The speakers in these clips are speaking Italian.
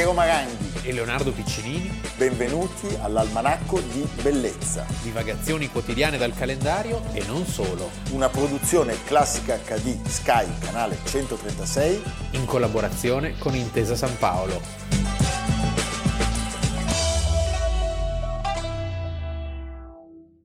Piero Maranghi e Leonardo Piccinini. Benvenuti all'Almanacco di Bellezza. Divagazioni quotidiane dal calendario e non solo. Una produzione classica HD Sky, canale 136. In collaborazione con Intesa San Paolo.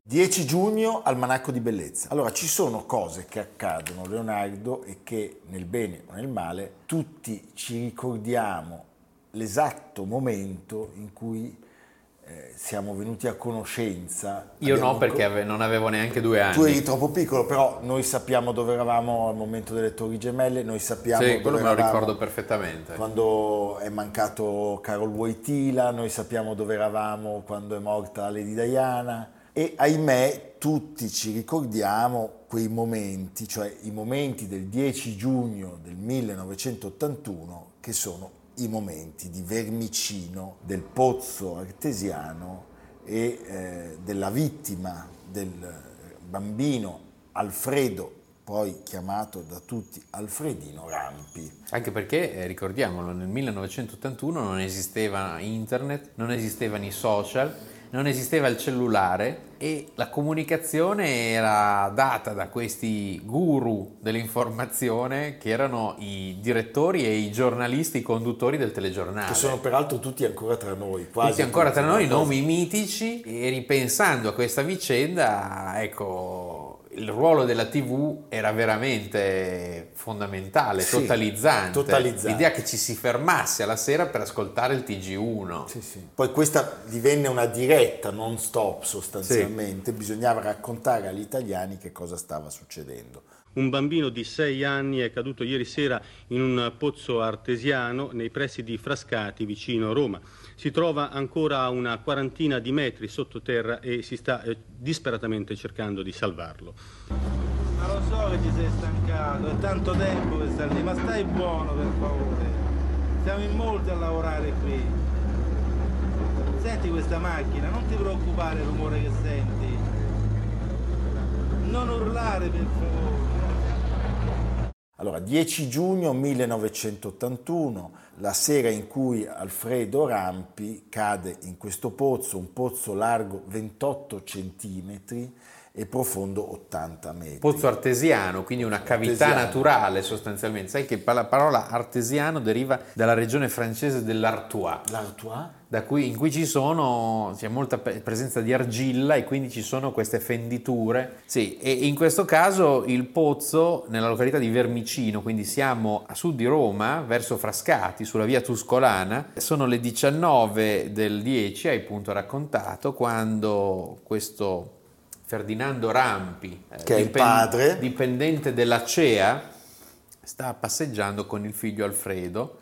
10 giugno, almanacco di bellezza. Allora, ci sono cose che accadono, Leonardo, e che nel bene o nel male tutti ci ricordiamo l'esatto momento in cui eh, siamo venuti a conoscenza. Io no, perché ave- non avevo neanche due anni. Tu eri troppo piccolo, però noi sappiamo dove eravamo al momento delle Torri Gemelle, noi sappiamo sì, quello me lo ricordo perfettamente. Quando è mancato Carol Wojtyla, noi sappiamo dove eravamo quando è morta Lady Diana e ahimè tutti ci ricordiamo quei momenti, cioè i momenti del 10 giugno del 1981 che sono i momenti di Vermicino, del pozzo artesiano e eh, della vittima del bambino Alfredo poi chiamato da tutti Alfredino Rampi. Anche perché, eh, ricordiamolo, nel 1981 non esisteva internet, non esistevano i social, non esisteva il cellulare e la comunicazione era data da questi guru dell'informazione che erano i direttori e i giornalisti, i conduttori del telegiornale. Che sono peraltro tutti ancora tra noi. Quasi tutti ancora tra noi, nomi mitici e ripensando a questa vicenda, ecco, il ruolo della TV era veramente fondamentale, sì, totalizzante. totalizzante. L'idea che ci si fermasse alla sera per ascoltare il TG1. Sì, sì. Poi questa divenne una diretta non stop sostanzialmente, bisognava raccontare agli italiani che cosa stava succedendo. Un bambino di 6 anni è caduto ieri sera in un pozzo artesiano nei pressi di Frascati, vicino Roma si trova ancora a una quarantina di metri sottoterra e si sta eh, disperatamente cercando di salvarlo. Ma lo so che ti sei stancato, è tanto tempo che stai lì, ma stai buono per favore. Siamo in molti a lavorare qui. Senti questa macchina, non ti preoccupare del rumore che senti. Non urlare per favore. Allora, 10 giugno 1981, la sera in cui Alfredo Rampi cade in questo pozzo, un pozzo largo 28 centimetri e profondo 80 metri. Pozzo artesiano, quindi una cavità artesiano. naturale sostanzialmente. Sai che la parola artesiano deriva dalla regione francese dell'Artois. L'Artois? Da cui, in cui ci sono, c'è molta presenza di argilla e quindi ci sono queste fenditure. Sì, e in questo caso il pozzo nella località di Vermicino, quindi siamo a sud di Roma, verso Frascati, sulla via Tuscolana, sono le 19 del 10, hai appunto raccontato, quando questo Ferdinando Rampi, eh, che è il padre, dipendente della CEA, sta passeggiando con il figlio Alfredo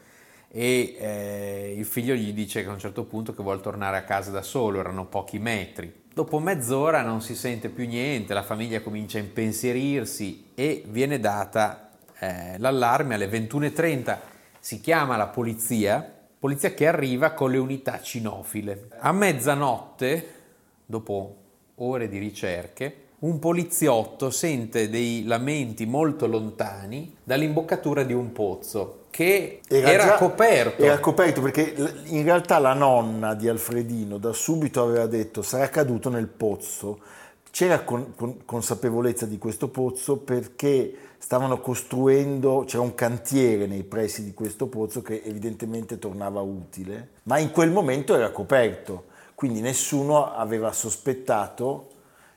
e eh, il figlio gli dice che a un certo punto che vuole tornare a casa da solo, erano pochi metri. Dopo mezz'ora non si sente più niente, la famiglia comincia a impensierirsi e viene data eh, l'allarme alle 21.30, si chiama la polizia, polizia che arriva con le unità cinofile. A mezzanotte, dopo ore di ricerche, un poliziotto sente dei lamenti molto lontani dall'imboccatura di un pozzo che era, era già, coperto. Era coperto perché in realtà la nonna di Alfredino da subito aveva detto sarà caduto nel pozzo. C'era con, con, consapevolezza di questo pozzo perché stavano costruendo, c'era un cantiere nei pressi di questo pozzo che evidentemente tornava utile, ma in quel momento era coperto quindi nessuno aveva sospettato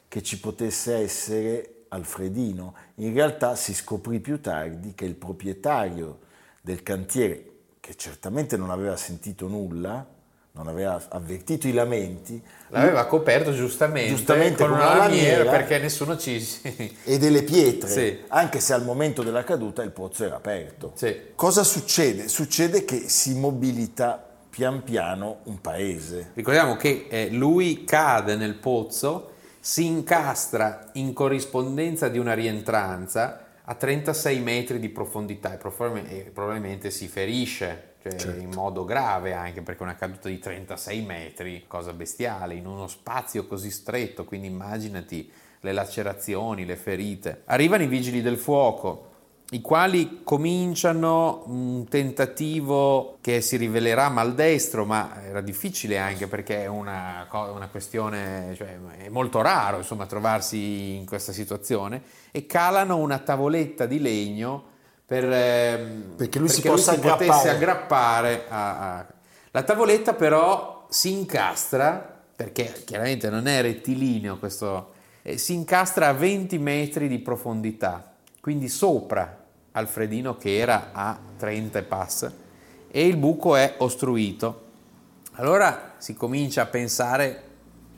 che ci potesse essere Alfredino. In realtà si scoprì più tardi che il proprietario del cantiere, che certamente non aveva sentito nulla, non aveva avvertito i lamenti. L'aveva coperto giustamente, giustamente con, con una, lamiera, lamiera perché nessuno ci... e delle pietre, sì. anche se al momento della caduta il pozzo era aperto. Sì. Cosa succede? Succede che si mobilita pian piano un paese. Ricordiamo che eh, lui cade nel pozzo, si incastra in corrispondenza di una rientranza a 36 metri di profondità e probabilmente si ferisce, cioè certo. in modo grave anche perché una caduta di 36 metri, cosa bestiale, in uno spazio così stretto, quindi immaginati le lacerazioni, le ferite. Arrivano i vigili del fuoco, i quali cominciano un tentativo che si rivelerà maldestro, ma era difficile anche perché è una, una questione, cioè, è molto raro insomma, trovarsi in questa situazione, e calano una tavoletta di legno per, ehm, perché lui perché si, possa lui si potesse aggrappare. aggrappare a, a... La tavoletta però si incastra, perché chiaramente non è rettilineo questo, eh, si incastra a 20 metri di profondità quindi sopra Alfredino che era a 30 e passa, e il buco è ostruito. Allora si comincia a pensare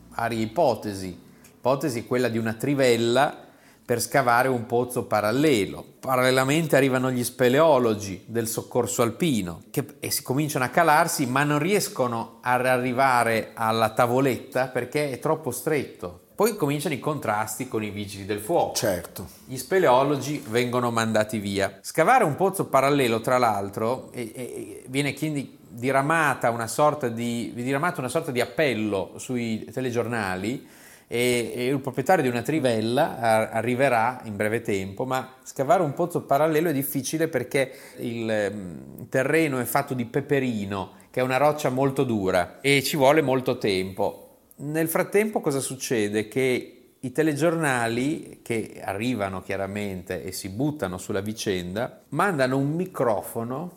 varie ipotesi. L'ipotesi è quella di una trivella per scavare un pozzo parallelo. Parallelamente arrivano gli speleologi del soccorso alpino che, e si cominciano a calarsi, ma non riescono ad arrivare alla tavoletta perché è troppo stretto. Poi cominciano i contrasti con i vigili del fuoco. Certo. Gli speleologi vengono mandati via. Scavare un pozzo parallelo, tra l'altro, e, e, viene quindi diramata una, sorta di, diramata una sorta di appello sui telegiornali e, e, il proprietario di una trivella arriverà in breve tempo, ma scavare un pozzo parallelo è difficile perché il mm, terreno è fatto di peperino, che è una roccia molto dura e ci vuole molto tempo. Nel frattempo cosa succede? Che i telegiornali che arrivano chiaramente e si buttano sulla vicenda mandano un microfono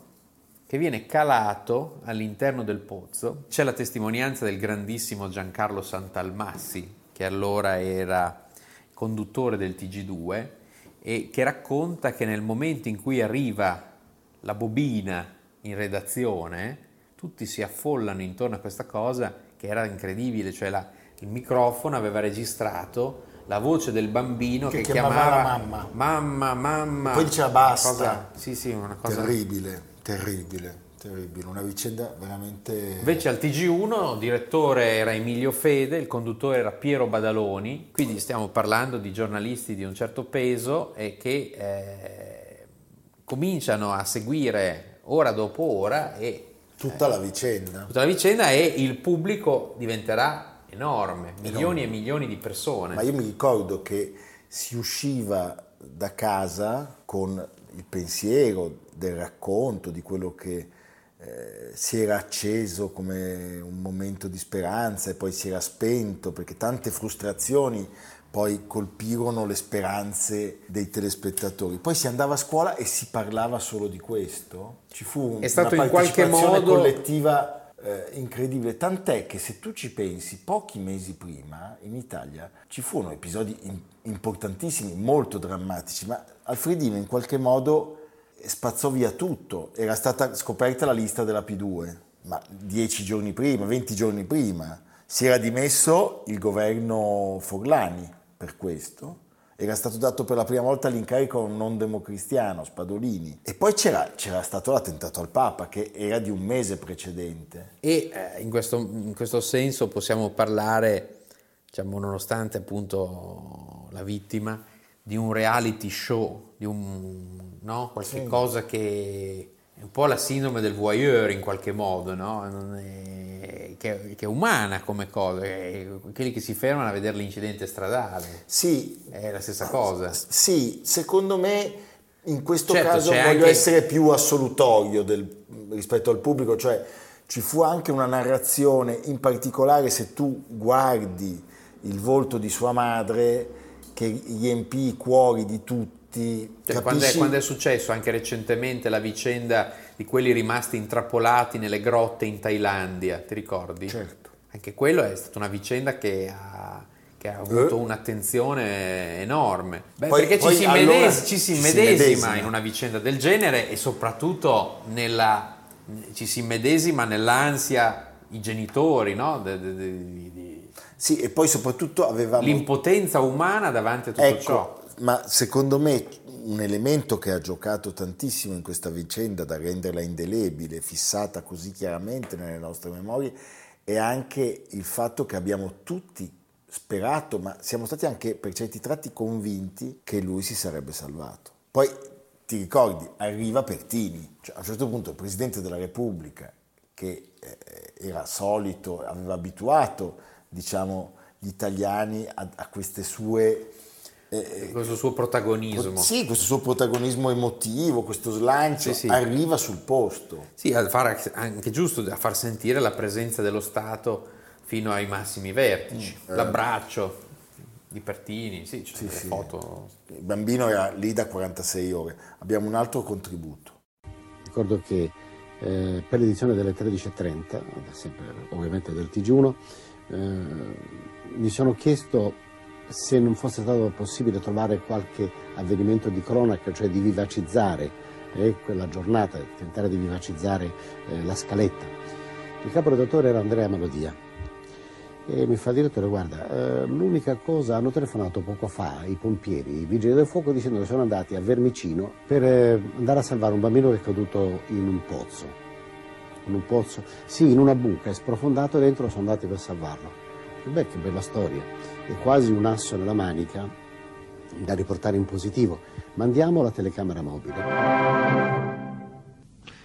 che viene calato all'interno del pozzo. C'è la testimonianza del grandissimo Giancarlo Santalmassi, che allora era conduttore del TG2 e che racconta che nel momento in cui arriva la bobina in redazione, tutti si affollano intorno a questa cosa che era incredibile, cioè la, il microfono aveva registrato la voce del bambino che, che chiamava, chiamava mamma. mamma, mamma. E poi diceva basta. Cosa, sì, sì, una cosa terribile, terribile, terribile, una vicenda veramente Invece al TG1 il direttore era Emilio Fede, il conduttore era Piero Badaloni, quindi stiamo parlando di giornalisti di un certo peso e che eh, cominciano a seguire ora dopo ora e tutta la vicenda. Tutta la vicenda e il pubblico diventerà enorme, milioni enorme. e milioni di persone. Ma io mi ricordo che si usciva da casa con il pensiero del racconto, di quello che eh, si era acceso come un momento di speranza e poi si era spento, perché tante frustrazioni poi colpirono le speranze dei telespettatori. Poi si andava a scuola e si parlava solo di questo. Ci fu È stato una in qualche modo collettiva eh, incredibile, tant'è che se tu ci pensi, pochi mesi prima in Italia ci furono episodi in, importantissimi, molto drammatici, ma Alfredino in qualche modo spazzò via tutto. Era stata scoperta la lista della P2, ma dieci giorni prima, venti giorni prima, si era dimesso il governo Forlani per questo. Era stato dato per la prima volta l'incarico a un non democristiano, Spadolini. E poi c'era, c'era stato l'attentato al Papa, che era di un mese precedente. E eh, in, questo, in, questo, senso possiamo parlare, diciamo, nonostante appunto la vittima, di un reality show, di un, no? qualche sì. cosa che è un po' la sindrome del voyeur in qualche modo, no? È che, che, è umana come cosa, quelli che si fermano a vedere l'incidente stradale. Sì. È la stessa cosa. Sì, secondo me in questo certo, caso voglio anche... essere più assolutorio del, rispetto al pubblico, cioè ci fu anche una narrazione, in particolare se tu guardi il volto di sua madre, che riempì i cuori di tutti cioè, quando, è, quando, è, successo anche recentemente la vicenda di quelli rimasti intrappolati nelle grotte in Thailandia, ti ricordi? Certo. Anche quello è stata una vicenda che ha, che ha avuto eh. un'attenzione enorme. Beh, poi, perché poi ci, si, allora, medesi, ci si ci medesima in una vicenda del genere e soprattutto nella, ci si medesima nell'ansia i genitori, no? De, de, de, sì, e poi soprattutto avevamo... L'impotenza umana davanti a tutto ecco, ciò ma secondo me un elemento che ha giocato tantissimo in questa vicenda da renderla indelebile, fissata così chiaramente nelle nostre memorie, è anche il fatto che abbiamo tutti sperato, ma siamo stati anche per certi tratti convinti che lui si sarebbe salvato. Poi ti ricordi, arriva Pertini, cioè, a un certo punto il Presidente della Repubblica, che eh, era solito, aveva abituato diciamo, gli italiani a, a queste sue eh, questo suo protagonismo. Sì, questo suo protagonismo emotivo, questo slancio, sì, sì. arriva sul posto. Sì, a far, anche giusto a far sentire la presenza dello Stato fino ai massimi vertici, mm, l'abbraccio di Pertini, sì, c'è sì, sì. foto. Il bambino era lì da 46 ore. Abbiamo un altro contributo. Ricordo che eh, per l'edizione delle 13.30, sempre ovviamente del TG1, eh, mi sono chiesto se non fosse stato possibile trovare qualche avvenimento di cronaca, cioè di vivacizzare eh, quella giornata, tentare di vivacizzare eh, la scaletta. Il capo redattore era Andrea Melodia. E mi fa il direttore guarda eh, l'unica cosa hanno telefonato poco fa i pompieri i vigili del fuoco dicendo che sono andati a Vermicino per eh, andare a salvare un bambino che è caduto in un pozzo. In un pozzo sì in una buca è sprofondato dentro sono andati per salvarlo. Beh che bella storia è quasi un asso nella manica da riportare in positivo. Mandiamo la telecamera mobile.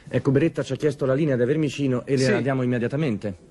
Ecco, Beretta ci ha chiesto la linea da Vermicino e le sì. la diamo immediatamente.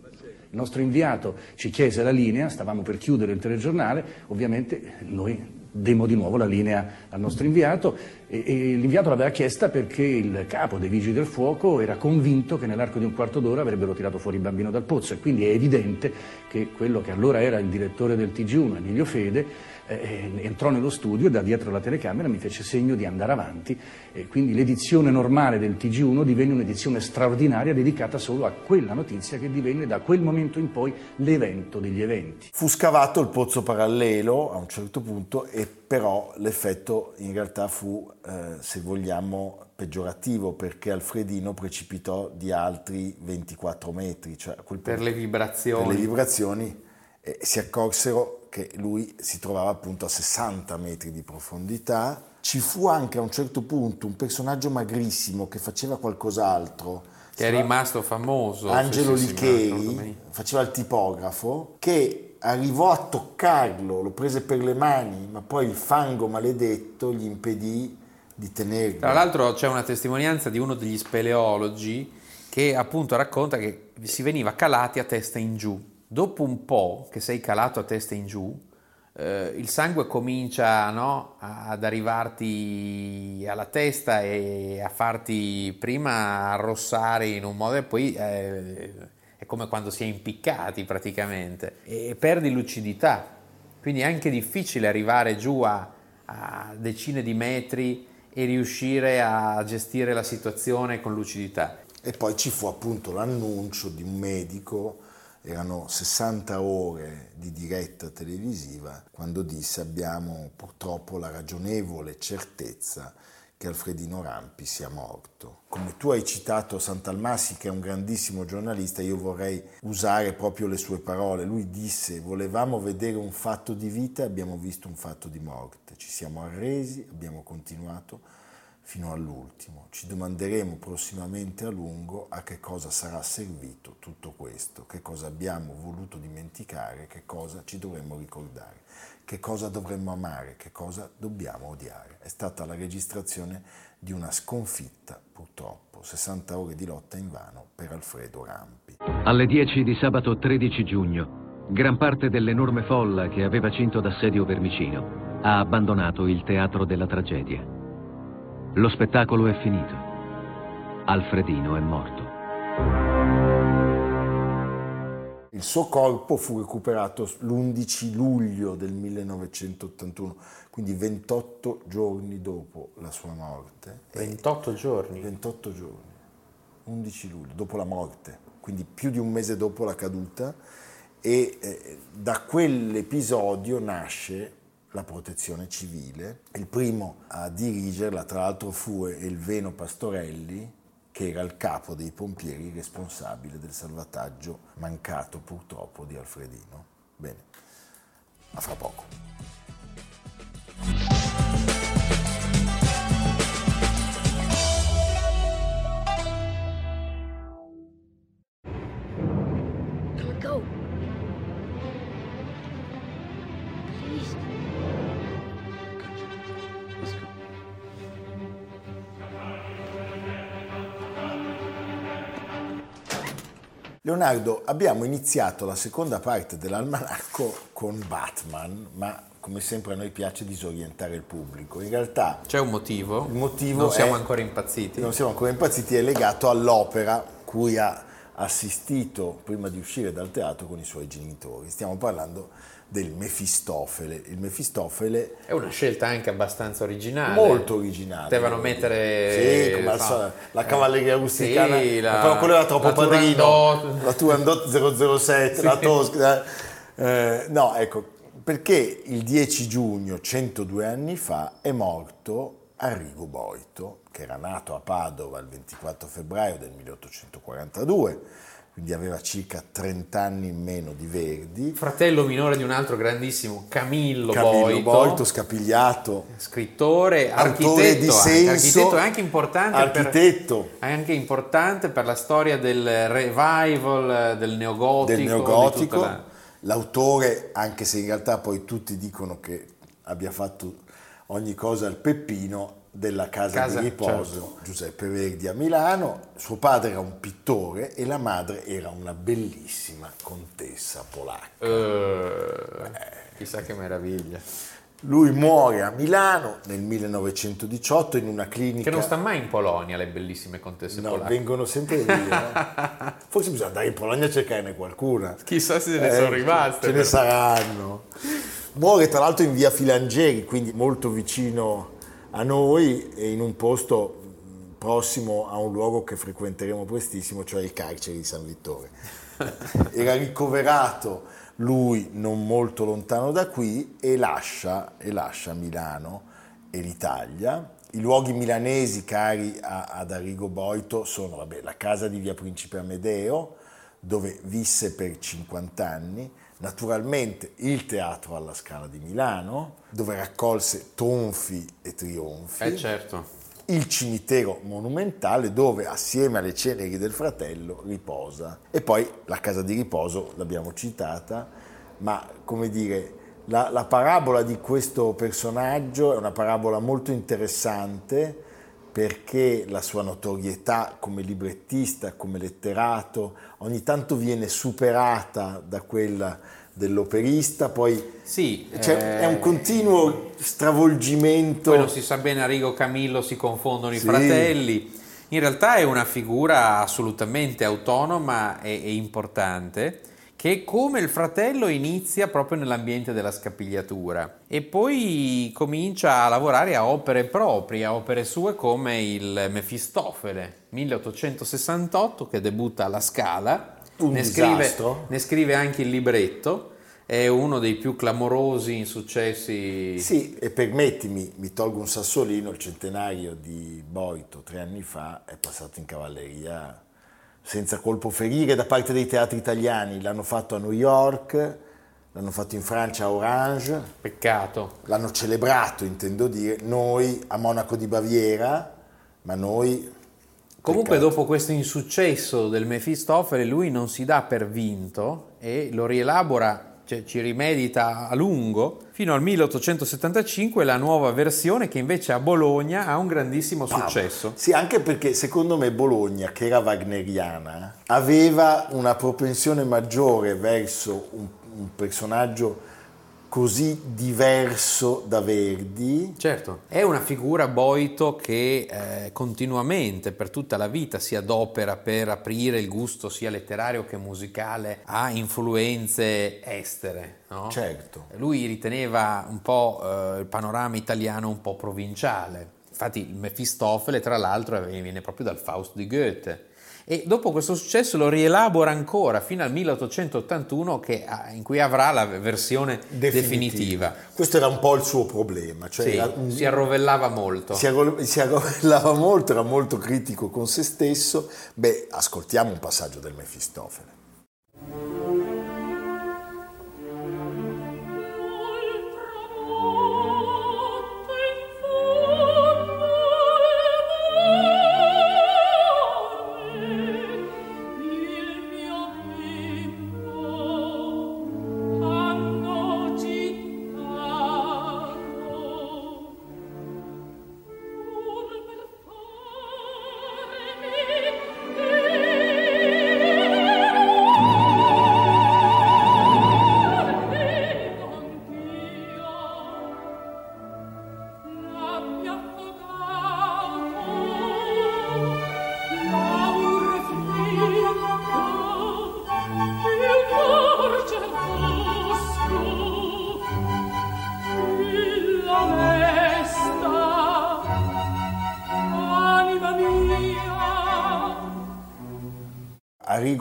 Il nostro inviato ci chiese la linea, stavamo per chiudere il telegiornale, ovviamente noi demmo di nuovo la linea al nostro inviato. E, e l'inviato l'aveva chiesta perché il capo dei vigili del fuoco era convinto che nell'arco di un quarto d'ora avrebbero tirato fuori il bambino dal pozzo. E quindi è evidente che quello che allora era il direttore del TG1, Emilio Fede, eh, entrò nello studio e da dietro la telecamera mi fece segno di andare avanti e quindi l'edizione normale del TG1 divenne un'edizione straordinaria dedicata solo a quella notizia che divenne da quel momento in poi l'evento degli eventi. Fu scavato il pozzo parallelo a un certo punto e però l'effetto in realtà fu, eh, se vogliamo, peggiorativo perché Alfredino precipitò di altri 24 metri. Cioè per le vibrazioni. Per le vibrazioni eh, si accorsero che lui si trovava appunto a 60 metri di profondità. Ci fu anche a un certo punto un personaggio magrissimo che faceva qualcos'altro. Che è rimasto famoso. Angelo Licheri, faceva il tipografo, che arrivò a toccarlo, lo prese per le mani, ma poi il fango maledetto gli impedì di tenerlo. Tra l'altro c'è una testimonianza di uno degli speleologi che appunto racconta che si veniva calati a testa in giù dopo un po' che sei calato a testa in giù, eh, il sangue comincia no, ad arrivarti alla testa e a farti prima arrossare in un modo e poi eh, è come quando si è impiccati praticamente e perdi lucidità. Quindi è anche difficile arrivare giù a, a decine di metri e riuscire a gestire la situazione con lucidità. E poi ci fu appunto l'annuncio di un medico erano 60 ore di diretta televisiva quando disse abbiamo purtroppo la ragionevole certezza che Alfredino Rampi sia morto. Come tu hai citato Santalmassi, che è un grandissimo giornalista, io vorrei usare proprio le sue parole. Lui disse volevamo vedere un fatto di vita abbiamo visto un fatto di morte. Ci siamo arresi, abbiamo continuato fino all'ultimo. Ci domanderemo prossimamente a lungo a che cosa sarà servito tutto questo, che cosa abbiamo voluto dimenticare, che cosa ci dovremmo ricordare, che cosa dovremmo amare, che cosa dobbiamo odiare. È stata la registrazione di una sconfitta, purtroppo, 60 ore di lotta in vano per Alfredo Rampi. Alle 10 di sabato 13 giugno, gran parte dell'enorme folla che aveva cinto d'assedio Vermicino ha abbandonato il teatro della tragedia. Lo spettacolo è finito. Alfredino è morto. Il suo corpo fu recuperato l'11 luglio del 1981, quindi 28 giorni dopo la sua morte. 28 giorni? 28 giorni, 11 luglio, dopo la morte, quindi più di un mese dopo la caduta e eh, da quell'episodio nasce la protezione civile. Il primo a dirigerla, tra l'altro, fu Elveno Pastorelli, che era il capo dei pompieri responsabile del salvataggio mancato purtroppo di Alfredino. Bene, a fra poco. Leonardo, abbiamo iniziato la seconda parte dell'almanacco con Batman, ma come sempre a noi piace disorientare il pubblico. In realtà c'è un motivo. Il motivo non siamo è, ancora impazziti. Non siamo ancora impazziti, è legato all'opera cui ha assistito prima di uscire dal teatro con i suoi genitori. Stiamo parlando del Mefistofele. Il Mefistofele è una scelta anche abbastanza originale. Molto originale. Potevano mettere sì, come al solito, la cavalleria eh, rusticana, sì, la, però quello era troppo la padrino. Turandot. La Turandot 007, sì. la Tosca. Eh, no, ecco, perché il 10 giugno, 102 anni fa, è morto Arrigo Boito, che era nato a Padova il 24 febbraio del 1842 quindi aveva circa 30 anni in meno di Verdi. Fratello minore di un altro grandissimo, Camillo, Camillo Boito, Boito scapigliato, scrittore, architetto, di senso, architetto è anche importante, architetto. Per, anche importante per la storia del revival del neogotico. Del neogotico. La... L'autore, anche se in realtà poi tutti dicono che abbia fatto ogni cosa al Peppino, della casa, casa di riposo certo. Giuseppe Verdi a Milano. Suo padre era un pittore e la madre era una bellissima contessa polacca. Uh, chissà che meraviglia. Lui muore a Milano nel 1918 in una clinica. Che non sta mai in Polonia, le bellissime contesse no, polacche. vengono sempre lì. Eh? Forse bisogna andare in Polonia a cercarne qualcuna. Chissà se ne eh, sono rimaste. Ce ne saranno. Muore tra l'altro in via Filangeri, quindi molto vicino a noi e in un posto prossimo a un luogo che frequenteremo prestissimo, cioè il carcere di San Vittore. Era ricoverato lui non molto lontano da qui e lascia, e lascia Milano e l'Italia. I luoghi milanesi cari a, ad Arrigo Boito sono vabbè, la casa di via Principe Amedeo, dove visse per 50 anni, naturalmente il Teatro alla Scala di Milano, dove raccolse tonfi e trionfi. Eh certo. Il cimitero monumentale dove assieme alle ceneri del fratello riposa. E poi la casa di riposo l'abbiamo citata, ma come dire, la, la parabola di questo personaggio è una parabola molto interessante perché la sua notorietà come librettista, come letterato, ogni tanto viene superata da quella dell'operista, poi sì, cioè, eh, è un continuo stravolgimento. Poi non si sa bene, Arrigo Camillo si confondono i sì. fratelli. In realtà è una figura assolutamente autonoma e, e importante che come il fratello inizia proprio nell'ambiente della scapigliatura e poi comincia a lavorare a opere proprie, a opere sue come il Mefistofele 1868 che debutta alla Scala, ne scrive, ne scrive anche il libretto. È uno dei più clamorosi insuccessi. Sì, e permettimi, mi tolgo un sassolino, il centenario di Boito tre anni fa è passato in cavalleria senza colpo ferire da parte dei teatri italiani. L'hanno fatto a New York, l'hanno fatto in Francia a Orange. Peccato. L'hanno celebrato, intendo dire, noi a Monaco di Baviera, ma noi... Comunque Peccato. dopo questo insuccesso del Mefistofele lui non si dà per vinto e lo rielabora cioè, ci rimedita a lungo, fino al 1875 la nuova versione che invece a Bologna ha un grandissimo successo. Sì, anche perché secondo me Bologna, che era wagneriana, aveva una propensione maggiore verso un, un personaggio così diverso da Verdi. Certo, è una figura Boito che eh, continuamente per tutta la vita si adopera per aprire il gusto sia letterario che musicale a influenze estere. No? Certo. Lui riteneva un po' eh, il panorama italiano un po' provinciale. Infatti il Mefistofele, tra l'altro, viene proprio dal Faust di Goethe e dopo questo successo lo rielabora ancora fino al 1881 che, in cui avrà la versione definitiva. definitiva. Questo era un po' il suo problema. Cioè sì, un... si arrovellava molto. Si, arro... si arrovellava molto, era molto critico con se stesso. Beh, ascoltiamo un passaggio del Mefistofele.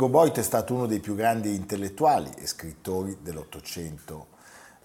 Arrigo Boito è stato uno dei più grandi intellettuali e scrittori dell'Ottocento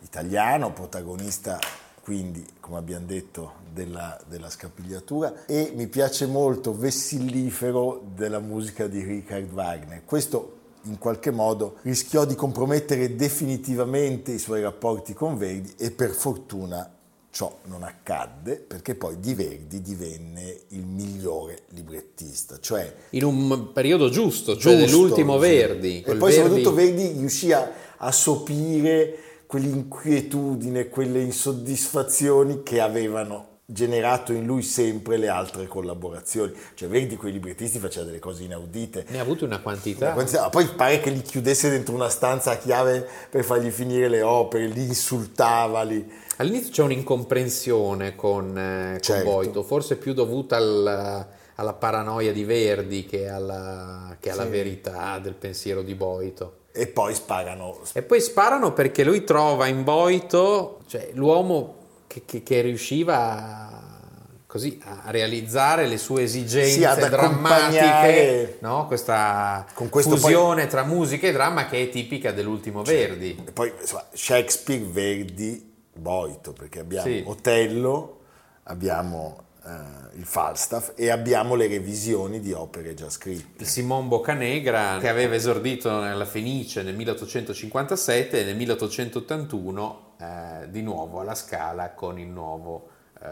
italiano, protagonista quindi, come abbiamo detto, della, della, scapigliatura e mi piace molto Vessillifero della musica di Richard Wagner. Questo in qualche modo rischiò di compromettere definitivamente i suoi rapporti con Verdi e per fortuna ciò non accadde perché poi Di Verdi divenne il migliore librettista, cioè in un periodo giusto, cioè giusto, nell'ultimo Verdi. E poi Verdi... soprattutto Verdi riuscì a, a sopire quell'inquietudine, quelle insoddisfazioni che avevano generato in lui sempre le altre collaborazioni. Cioè, Verdi quei librettisti faceva delle cose inaudite. Ne ha avuto una quantità. Una quantità. Poi pare che li chiudesse dentro una stanza a chiave per fargli finire le opere, li insultava. Li... All'inizio c'è un'incomprensione con, eh, con certo. Boito, forse più dovuta al, alla paranoia di Verdi che alla, che alla sì. verità del pensiero di Boito. E poi sparano. E poi sparano perché lui trova in Boito cioè, l'uomo che, che, che riusciva così a realizzare le sue esigenze sì, drammatiche, no? questa fusione poi... tra musica e dramma che è tipica dell'ultimo cioè, Verdi. E poi insomma, Shakespeare, Verdi, Boito, perché abbiamo sì. Otello, abbiamo eh, il Falstaff e abbiamo le revisioni di opere già scritte. Simon Boccanegra che aveva esordito nella Fenice nel 1857 e nel 1881 eh, di nuovo alla Scala con il nuovo eh,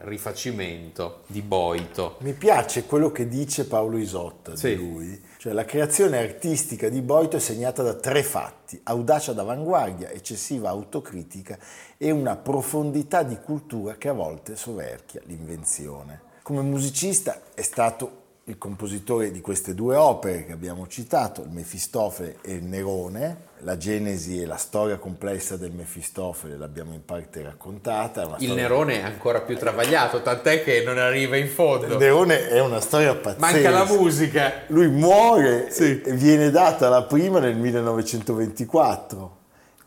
rifacimento di Boito. Mi piace quello che dice Paolo Isotta sì. di lui, cioè la creazione artistica di Boito è segnata da tre fatti, audacia d'avanguardia, eccessiva autocritica e una profondità di cultura che a volte soverchia l'invenzione. Come musicista è stato il compositore di queste due opere che abbiamo citato, il Mefistofele e il Nerone. La genesi e la storia complessa del Mefistofele l'abbiamo in parte raccontata. il. Nerone è ancora più travagliato, tant'è che non arriva in fondo. Il Nerone è una storia pazzesca. Manca la musica. Lui muore sì. e viene data la prima nel 1924.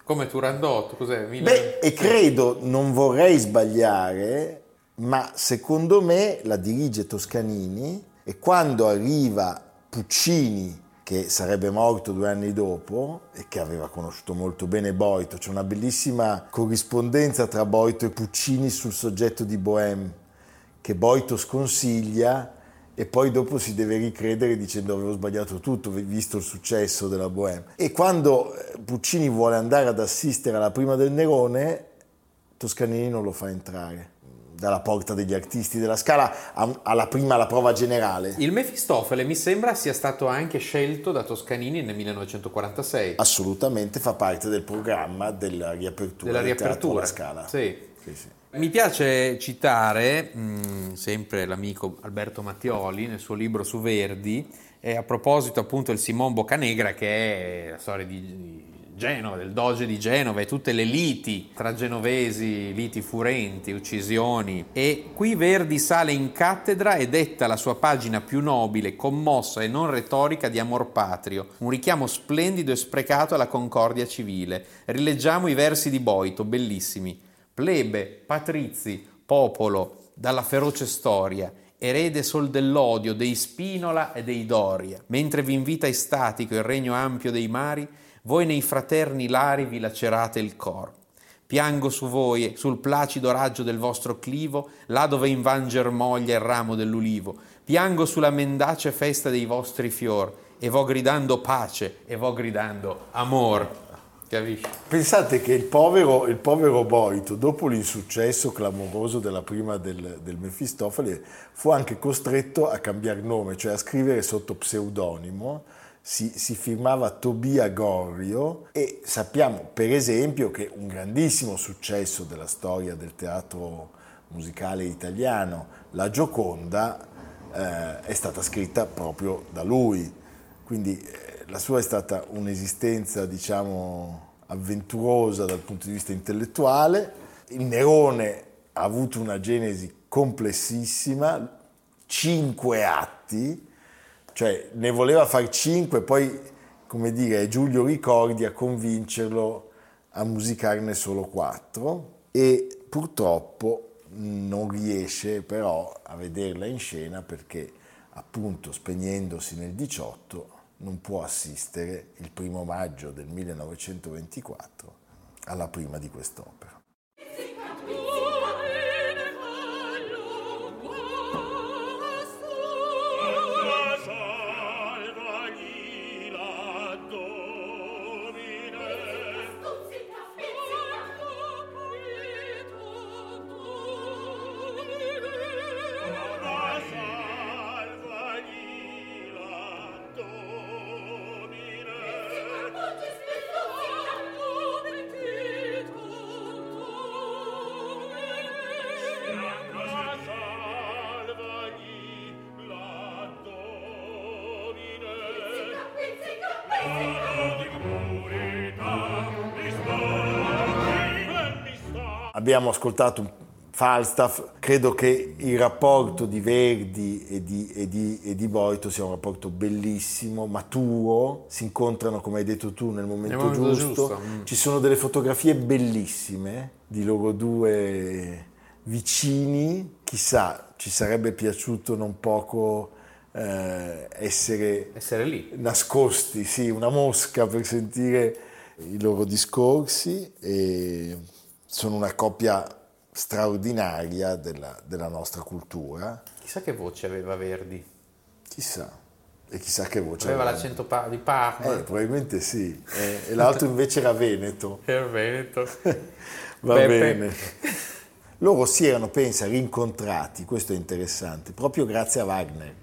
Come Turandot, cos'è? Beh, e credo, non vorrei sbagliare, ma secondo me la dirige Toscanini e quando arriva Puccini, che sarebbe morto due anni dopo e che aveva conosciuto molto bene Boito, c'è una bellissima corrispondenza tra Boito e Puccini sul soggetto di Bohème, che Boito sconsiglia e poi dopo si deve ricredere dicendo avevo sbagliato tutto visto il successo della Bohème. E quando eh, Puccini vuole andare ad assistere alla prima del Nerone, Toscanini non lo fa entrare dalla porta degli artisti della Scala alla prima alla prova generale. Il Mefistofele mi sembra sia stato anche scelto da Toscanini nel 1946. Assolutamente fa parte del programma della riapertura della riapertura. della Scala. Sì. Sì, sì. Mi piace citare mh, mm, sempre l'amico Alberto Mattioli nel suo libro su Verdi, e a proposito appunto del Simon Boccanegra che è la storia di Genova, del doge di Genova e tutte le liti tra genovesi, liti furenti, uccisioni. E qui Verdi sale in cattedra e detta la sua pagina più nobile, commossa e non retorica di amor patrio, un richiamo splendido e sprecato alla concordia civile. Rileggiamo i versi di Boito, bellissimi. Plebe, patrizi, popolo, dalla feroce storia, erede sol dell'odio dei Spinola e dei Doria, mentre vi invita estatico il regno ampio dei mari, voi nei fraterni lari vi lacerate il cor. Piango su voi, sul placido raggio del vostro clivo, là dove invan germoglia il ramo dell'ulivo. Piango sulla mendace festa dei vostri fior, e vo gridando pace, e vo gridando amor. Capisci? Pensate che il povero, il povero Boito, dopo l'insuccesso clamoroso della prima del, del Mefistofele, fu anche costretto a cambiare nome, cioè a scrivere sotto pseudonimo si, si, firmava Tobia Gorrio e sappiamo per esempio che un grandissimo successo della storia del teatro musicale italiano, La Gioconda, eh, è stata scritta proprio da lui, quindi eh, la sua è stata un'esistenza diciamo avventurosa dal punto di vista intellettuale, il Nerone ha avuto una genesi complessissima, cinque atti, cioè ne voleva far cinque, poi come dire Giulio Ricordi a convincerlo a musicarne solo quattro e purtroppo non riesce però a vederla in scena perché appunto spegnendosi nel 18 non può assistere il primo maggio del 1924 alla prima di quest'opera. Abbiamo ascoltato Falstaff, credo che il rapporto di Verdi e di, e, di, e di, Boito sia un rapporto bellissimo, maturo, si incontrano come hai detto tu nel momento, nel momento giusto. giusto. Mm. Ci sono delle fotografie bellissime di loro due vicini, chissà, ci sarebbe piaciuto non poco eh, essere, essere lì. nascosti, sì, una mosca per sentire i loro discorsi e sono una coppia straordinaria della, della, nostra cultura. Chissà che voce aveva Verdi. Chissà. E chissà che voce aveva. Aveva l'accento pa- di Parma. Eh, probabilmente sì. Eh, e l'altro invece era Veneto. Era Veneto. Va Pepe. bene. Loro si erano, pensa, rincontrati, questo è interessante, proprio grazie a Wagner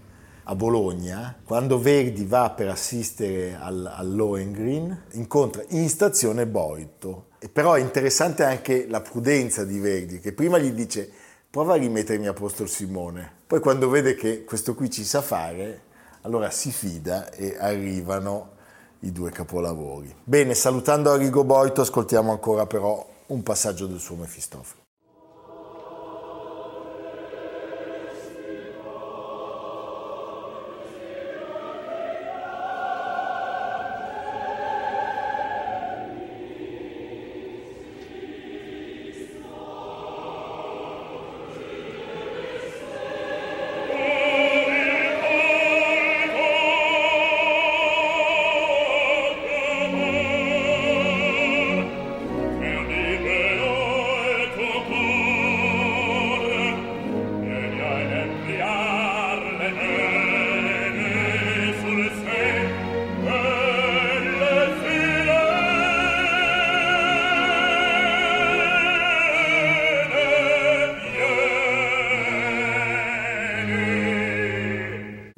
a Bologna, quando Verdi va per assistere al, al Lohengrin, incontra in stazione Boito. Però è interessante anche la prudenza di Verdi, che prima gli dice prova a rimettermi a posto il Simone. Poi quando vede che questo qui ci sa fare, allora si fida e arrivano i due capolavori. Bene, salutando Arrigo Boito, ascoltiamo ancora però un passaggio del suo Mefistofele.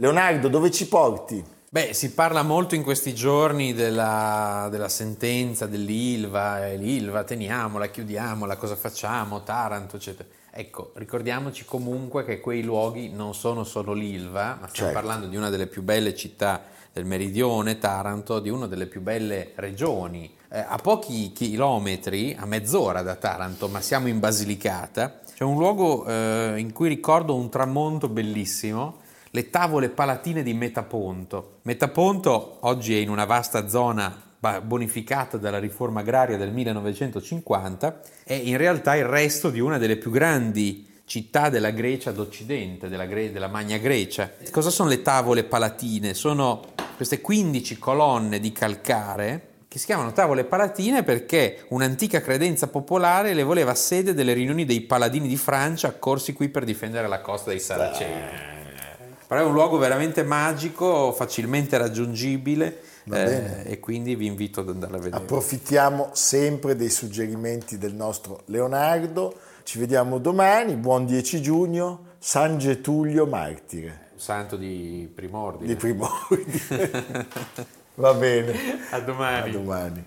Leonardo, dove ci porti? Beh, si parla molto in questi giorni della, della sentenza dell'Ilva, eh, l'Ilva teniamola, chiudiamola, cosa facciamo, Taranto, eccetera. Ecco, ricordiamoci comunque che quei luoghi non sono solo l'Ilva, ma stiamo certo. parlando di una delle più belle città del meridione, Taranto, di una delle più belle regioni. Eh, a pochi chilometri, a mezz'ora da Taranto, ma siamo in Basilicata, c'è un luogo eh, in cui ricordo un tramonto bellissimo le tavole palatine di Metaponto. Metaponto oggi è in una vasta zona bonificata dalla riforma agraria del 1950, è in realtà il resto di una delle più grandi città della Grecia d'Occidente, della, Gre- della Magna Grecia. Cosa sono le tavole palatine? Sono queste 15 colonne di calcare che si chiamano tavole palatine perché un'antica credenza popolare le voleva sede delle riunioni dei paladini di Francia accorsi qui per difendere la costa dei Saraceni. Però è un luogo veramente magico, facilmente raggiungibile eh, e quindi vi invito ad andare a vedere. Approfittiamo sempre dei suggerimenti del nostro Leonardo. Ci vediamo domani, buon 10 giugno, San Getulio Martire. Santo di primordiale. Di primordiale. Va bene. A domani. A domani.